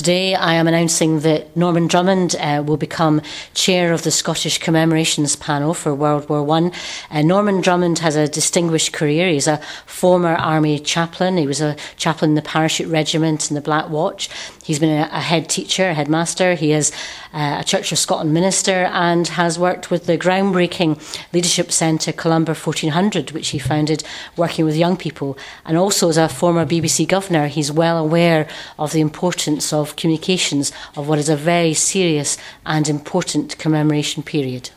Today, I am announcing that Norman Drummond uh, will become chair of the Scottish Commemorations Panel for World War One. Uh, Norman Drummond has a distinguished career. He's a former army chaplain. He was a chaplain in the Parachute Regiment and the Black Watch. He's been a, head teacher, a headmaster. He is uh, a Church of Scotland minister and has worked with the groundbreaking leadership centre Columba 1400, which he founded, working with young people. And also, as a former BBC governor, he's well aware of the importance of communications of what is a very serious and important commemoration period.